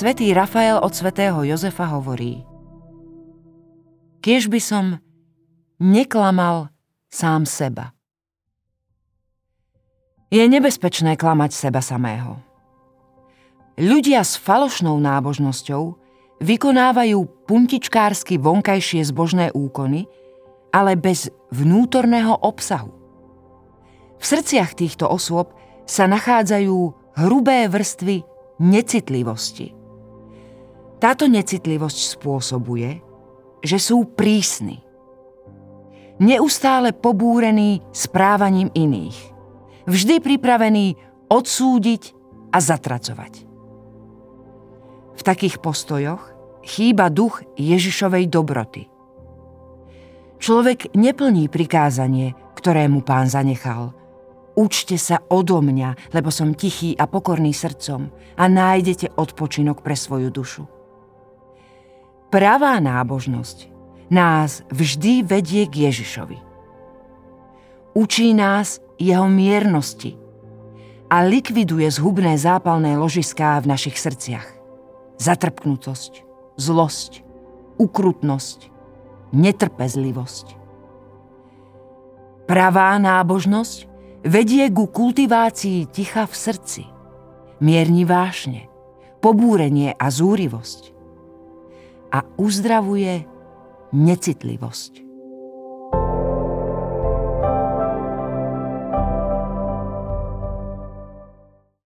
Svetý Rafael od svätého Jozefa hovorí Kiež by som neklamal sám seba. Je nebezpečné klamať seba samého. Ľudia s falošnou nábožnosťou vykonávajú puntičkársky vonkajšie zbožné úkony, ale bez vnútorného obsahu. V srdciach týchto osôb sa nachádzajú hrubé vrstvy necitlivosti. Táto necitlivosť spôsobuje, že sú prísni. Neustále pobúrení správaním iných. Vždy pripravení odsúdiť a zatracovať. V takých postojoch chýba duch Ježišovej dobroty. Človek neplní prikázanie, ktoré mu pán zanechal – Učte sa odo mňa, lebo som tichý a pokorný srdcom a nájdete odpočinok pre svoju dušu. Pravá nábožnosť nás vždy vedie k Ježišovi. Učí nás jeho miernosti a likviduje zhubné zápalné ložiská v našich srdciach. Zatrpknutosť, zlosť, ukrutnosť, netrpezlivosť. Pravá nábožnosť vedie ku kultivácii ticha v srdci, mierni vášne, pobúrenie a zúrivosť a uzdravuje necitlivosť.